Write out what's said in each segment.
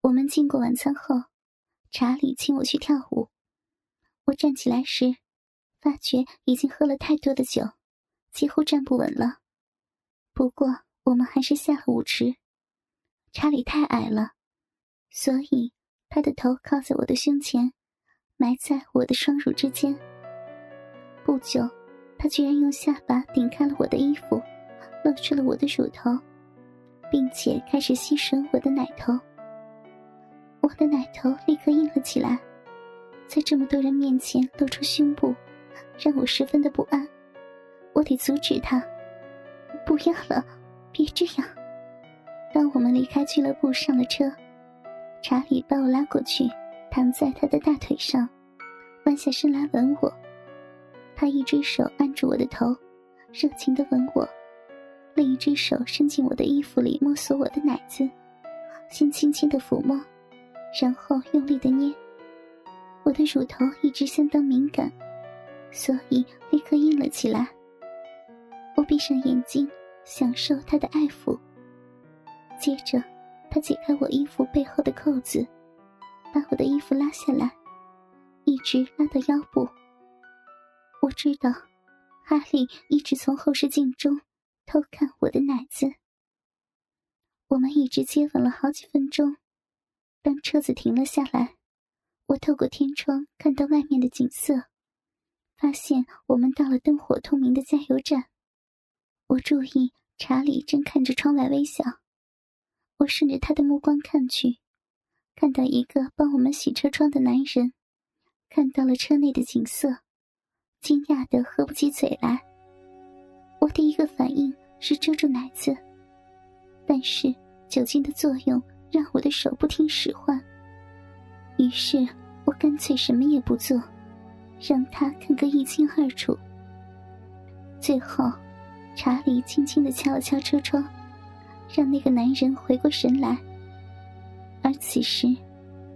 我们经过晚餐后，查理请我去跳舞。我站起来时，发觉已经喝了太多的酒，几乎站不稳了。不过我们还是下了舞池。查理太矮了，所以他的头靠在我的胸前，埋在我的双乳之间。不久，他居然用下巴顶开了我的衣服，露出了我的乳头，并且开始吸吮我的奶头。我的奶头立刻硬了起来，在这么多人面前露出胸部，让我十分的不安。我得阻止他，不要了，别这样。当我们离开俱乐部上了车，查理把我拉过去，躺在他的大腿上，弯下身来吻我。他一只手按住我的头，热情的吻我，另一只手伸进我的衣服里摸索我的奶子，先轻轻的抚摸。然后用力的捏，我的乳头一直相当敏感，所以立刻硬了起来。我闭上眼睛，享受他的爱抚。接着，他解开我衣服背后的扣子，把我的衣服拉下来，一直拉到腰部。我知道，哈利一直从后视镜中偷看我的奶子。我们一直接吻了好几分钟。当车子停了下来，我透过天窗看到外面的景色，发现我们到了灯火通明的加油站。我注意查理正看着窗外微笑，我顺着他的目光看去，看到一个帮我们洗车窗的男人，看到了车内的景色，惊讶的合不起嘴来。我第一个反应是遮住奶子，但是酒精的作用。让我的手不听使唤，于是我干脆什么也不做，让他看个一清二楚。最后，查理轻轻的敲了敲车窗，让那个男人回过神来。而此时，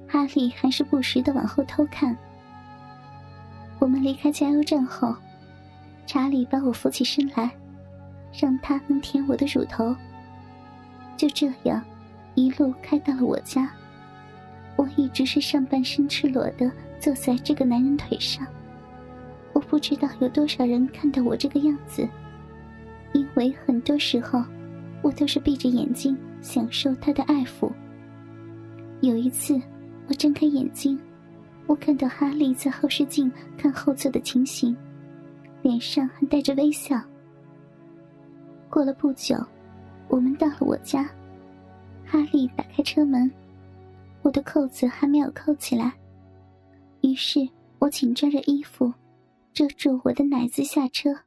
哈利还是不时的往后偷看。我们离开加油站后，查理把我扶起身来，让他能舔我的乳头。就这样。一路开到了我家，我一直是上半身赤裸的坐在这个男人腿上。我不知道有多少人看到我这个样子，因为很多时候我都是闭着眼睛享受他的爱抚。有一次，我睁开眼睛，我看到哈利在后视镜看后座的情形，脸上还带着微笑。过了不久，我们到了我家。哈利打开车门，我的扣子还没有扣起来，于是我紧抓着衣服，遮住我的奶子下车。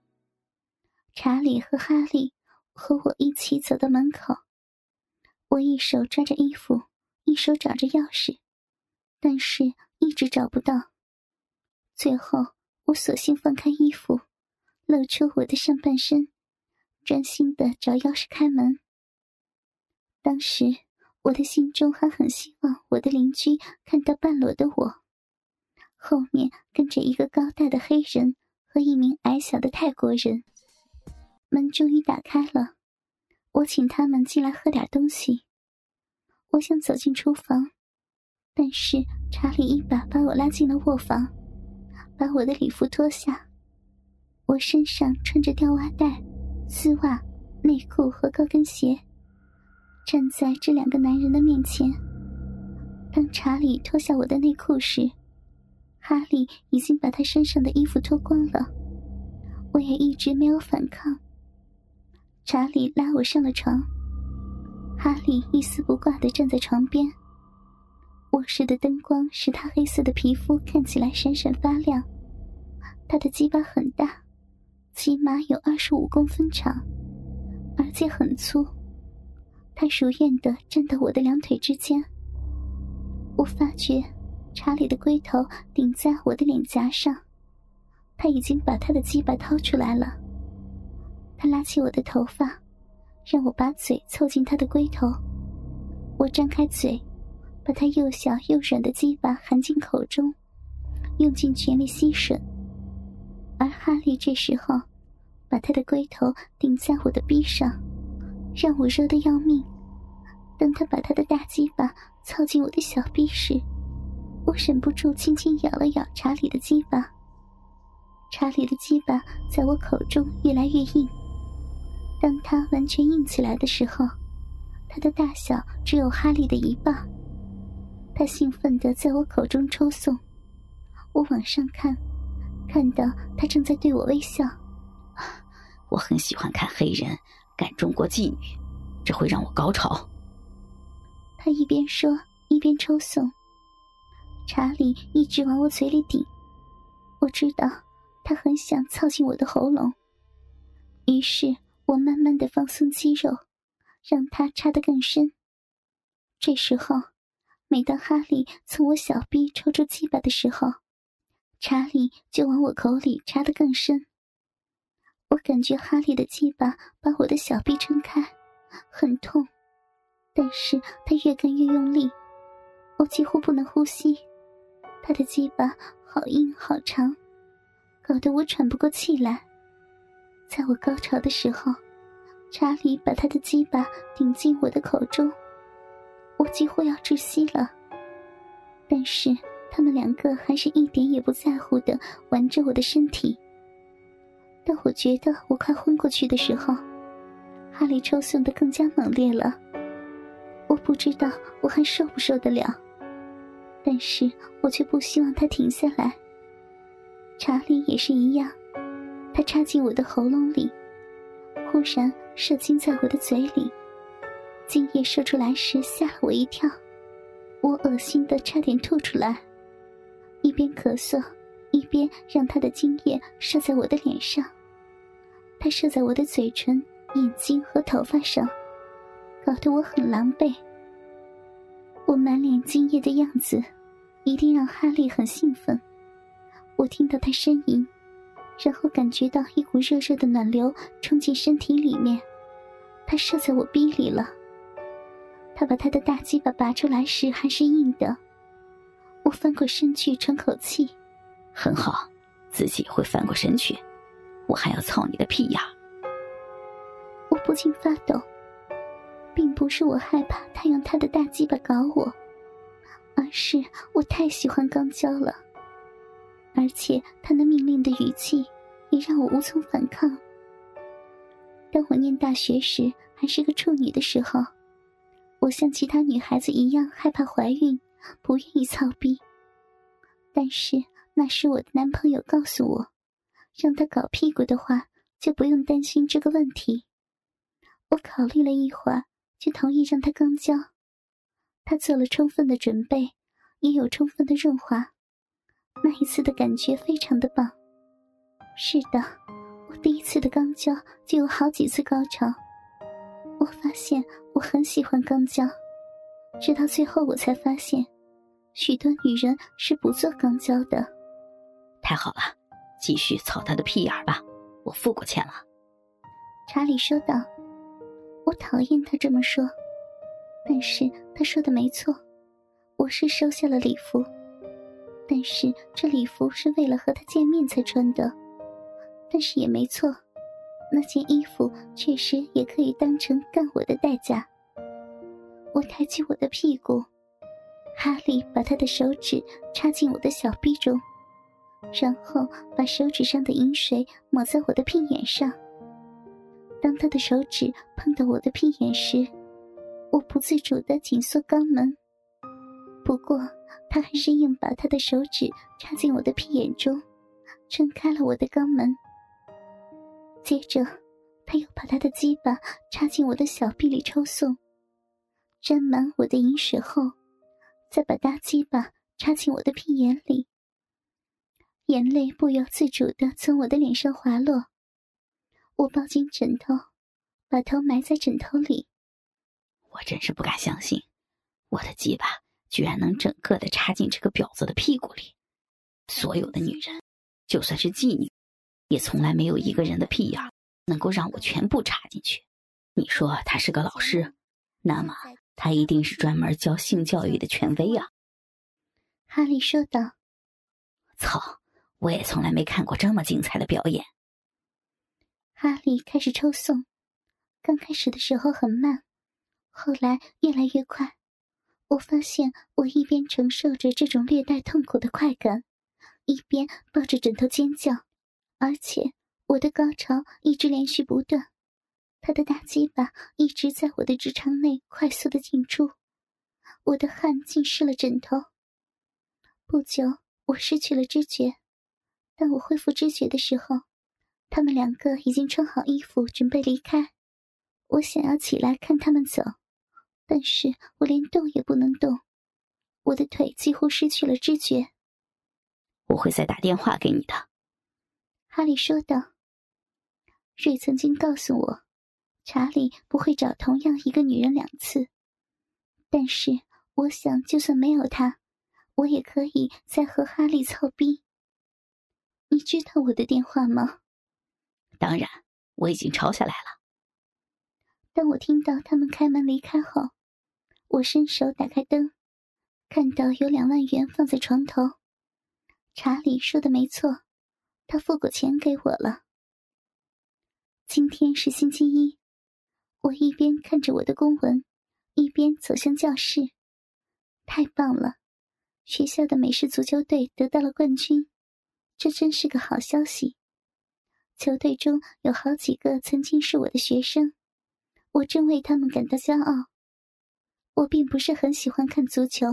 查理和哈利和我一起走到门口，我一手抓着衣服，一手找着钥匙，但是一直找不到。最后，我索性放开衣服，露出我的上半身，专心的找钥匙开门。当时，我的心中还很希望我的邻居看到半裸的我，后面跟着一个高大的黑人和一名矮小的泰国人。门终于打开了，我请他们进来喝点东西。我想走进厨房，但是查理一把把我拉进了卧房，把我的礼服脱下。我身上穿着吊袜带、丝袜、内裤和高跟鞋。站在这两个男人的面前，当查理脱下我的内裤时，哈利已经把他身上的衣服脱光了。我也一直没有反抗。查理拉我上了床，哈利一丝不挂的站在床边。卧室的灯光使他黑色的皮肤看起来闪闪发亮。他的鸡巴很大，起码有二十五公分长，而且很粗。他如愿的站到我的两腿之间，我发觉查理的龟头顶在我的脸颊上，他已经把他的鸡巴掏出来了。他拉起我的头发，让我把嘴凑近他的龟头。我张开嘴，把他又小又软的鸡巴含进口中，用尽全力吸吮。而哈利这时候，把他的龟头顶在我的臂上。让我热得要命。当他把他的大鸡巴凑近我的小臂时，我忍不住轻轻咬了咬查理的鸡巴。查理的鸡巴在我口中越来越硬，当他完全硬起来的时候，他的大小只有哈利的一半。他兴奋地在我口中抽送，我往上看，看到他正在对我微笑。我很喜欢看黑人干中国妓女，这会让我高潮。他一边说一边抽送，查理一直往我嘴里顶。我知道他很想操进我的喉咙，于是我慢慢的放松肌肉，让他插得更深。这时候，每当哈利从我小臂抽出鸡巴的时候，查理就往我口里插得更深。我感觉哈利的鸡巴把我的小臂撑开，很痛。但是他越干越用力，我几乎不能呼吸。他的鸡巴好硬好长，搞得我喘不过气来。在我高潮的时候，查理把他的鸡巴顶进我的口中，我几乎要窒息了。但是他们两个还是一点也不在乎的玩着我的身体。当我觉得我快昏过去的时候，哈利抽送的更加猛烈了。我不知道我还受不受得了，但是我却不希望他停下来。查理也是一样，他插进我的喉咙里，忽然射精在我的嘴里，精液射出来时吓了我一跳，我恶心的差点吐出来，一边咳嗽，边让他的精液射在我的脸上，他射在我的嘴唇、眼睛和头发上。搞得我很狼狈，我满脸惊艳的样子，一定让哈利很兴奋。我听到他呻吟，然后感觉到一股热热的暖流冲进身体里面，他射在我逼里了。他把他的大鸡巴拔出来时还是硬的，我翻过身去喘口气，很好，自己会翻过身去，我还要操你的屁呀！我不禁发抖。并不是我害怕他用他的大鸡巴搞我，而是我太喜欢钢胶了。而且他那命令的语气也让我无从反抗。当我念大学时还是个处女的时候，我像其他女孩子一样害怕怀孕，不愿意操逼。但是那时我的男朋友告诉我，让他搞屁股的话，就不用担心这个问题。我考虑了一会儿。就同意让他肛交，他做了充分的准备，也有充分的润滑。那一次的感觉非常的棒。是的，我第一次的肛交就有好几次高潮。我发现我很喜欢肛交，直到最后我才发现，许多女人是不做肛交的。太好了，继续操他的屁眼吧，我付过钱了。查理说道。我讨厌他这么说，但是他说的没错，我是收下了礼服，但是这礼服是为了和他见面才穿的，但是也没错，那件衣服确实也可以当成干我的代价。我抬起我的屁股，哈利把他的手指插进我的小臂中，然后把手指上的饮水抹在我的屁眼上。当他的手指碰到我的屁眼时，我不自主的紧缩肛门。不过，他还是硬把他的手指插进我的屁眼中，撑开了我的肛门。接着，他又把他的鸡巴插进我的小臂里抽送，沾满我的饮水后，再把大鸡巴插进我的屁眼里。眼泪不由自主的从我的脸上滑落。我抱紧枕头，把头埋在枕头里。我真是不敢相信，我的鸡巴居然能整个的插进这个婊子的屁股里。所有的女人，就算是妓女，也从来没有一个人的屁眼能够让我全部插进去。你说他是个老师，那么他一定是专门教性教育的权威啊。哈利说道：“操，我也从来没看过这么精彩的表演。”哈利开始抽送，刚开始的时候很慢，后来越来越快。我发现我一边承受着这种略带痛苦的快感，一边抱着枕头尖叫，而且我的高潮一直连续不断。他的大鸡巴一直在我的直肠内快速的进出，我的汗浸湿了枕头。不久，我失去了知觉。当我恢复知觉的时候，他们两个已经穿好衣服准备离开。我想要起来看他们走。但是我连动也不能动，我的腿几乎失去了知觉。我会再打电话给你的，哈利说道。瑞曾经告诉我，查理不会找同样一个女人两次。但是我想，就算没有他，我也可以再和哈利操逼。你知道我的电话吗？当然，我已经抄下来了。当我听到他们开门离开后。我伸手打开灯，看到有两万元放在床头。查理说的没错，他付过钱给我了。今天是星期一，我一边看着我的公文，一边走向教室。太棒了，学校的美式足球队得到了冠军，这真是个好消息。球队中有好几个曾经是我的学生，我真为他们感到骄傲。我并不是很喜欢看足球，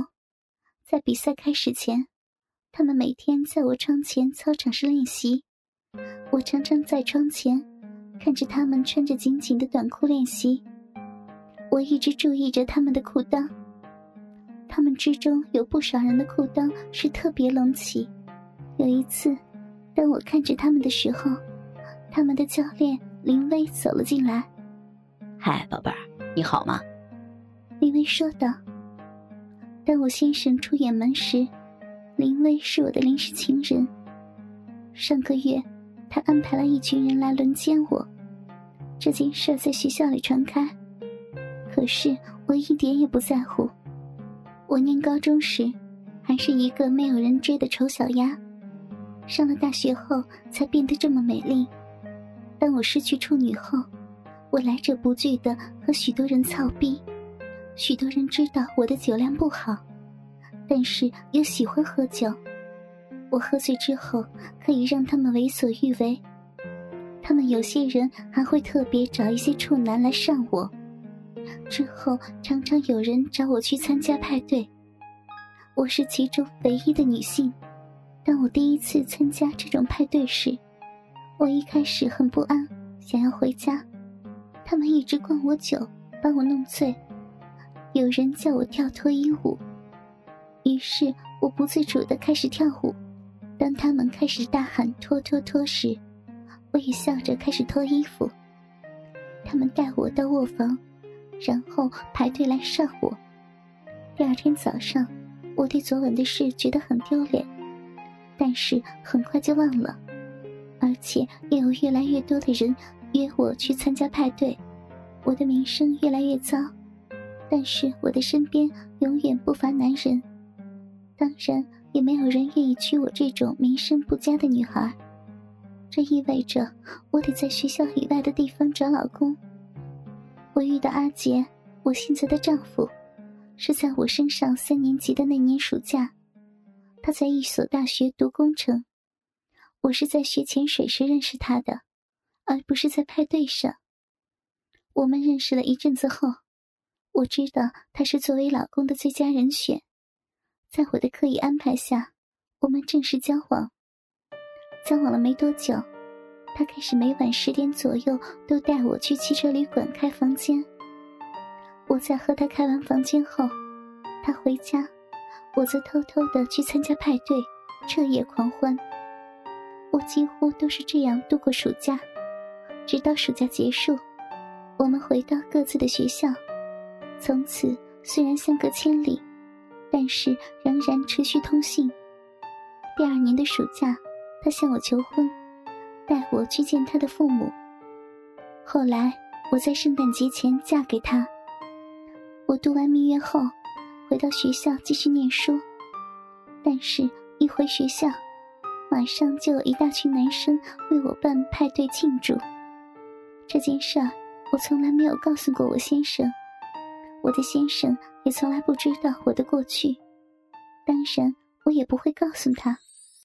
在比赛开始前，他们每天在我窗前操场上练习。我常常在窗前看着他们穿着紧紧的短裤练习。我一直注意着他们的裤裆，他们之中有不少人的裤裆是特别隆起。有一次，当我看着他们的时候，他们的教练林薇走了进来。“嗨，宝贝儿，你好吗？”林薇说道：“当我先生出远门时，林薇是我的临时情人。上个月，他安排了一群人来轮奸我。这件事在学校里传开，可是我一点也不在乎。我念高中时，还是一个没有人追的丑小鸭，上了大学后才变得这么美丽。当我失去处女后，我来者不拒的和许多人操逼。”许多人知道我的酒量不好，但是又喜欢喝酒。我喝醉之后可以让他们为所欲为。他们有些人还会特别找一些处男来上我。之后常常有人找我去参加派对，我是其中唯一的女性。当我第一次参加这种派对时，我一开始很不安，想要回家。他们一直灌我酒，把我弄醉。有人叫我跳脱衣舞，于是我不自主的开始跳舞。当他们开始大喊“脱脱脱”时，我也笑着开始脱衣服。他们带我到卧房，然后排队来上我。第二天早上，我对昨晚的事觉得很丢脸，但是很快就忘了。而且也有越来越多的人约我去参加派对，我的名声越来越糟。但是我的身边永远不乏男人，当然也没有人愿意娶我这种名声不佳的女孩。这意味着我得在学校以外的地方找老公。我遇到阿杰，我现在的丈夫，是在我升上三年级的那年暑假。他在一所大学读工程，我是在学潜水时认识他的，而不是在派对上。我们认识了一阵子后。我知道他是作为老公的最佳人选，在我的刻意安排下，我们正式交往。交往了没多久，他开始每晚十点左右都带我去汽车旅馆开房间。我在和他开完房间后，他回家，我则偷偷的去参加派对，彻夜狂欢。我几乎都是这样度过暑假，直到暑假结束，我们回到各自的学校。从此，虽然相隔千里，但是仍然持续通信。第二年的暑假，他向我求婚，带我去见他的父母。后来，我在圣诞节前嫁给他。我度完蜜月后，回到学校继续念书，但是，一回学校，马上就有一大群男生为我办派对庆祝。这件事儿，我从来没有告诉过我先生。我的先生也从来不知道我的过去，当然我也不会告诉他。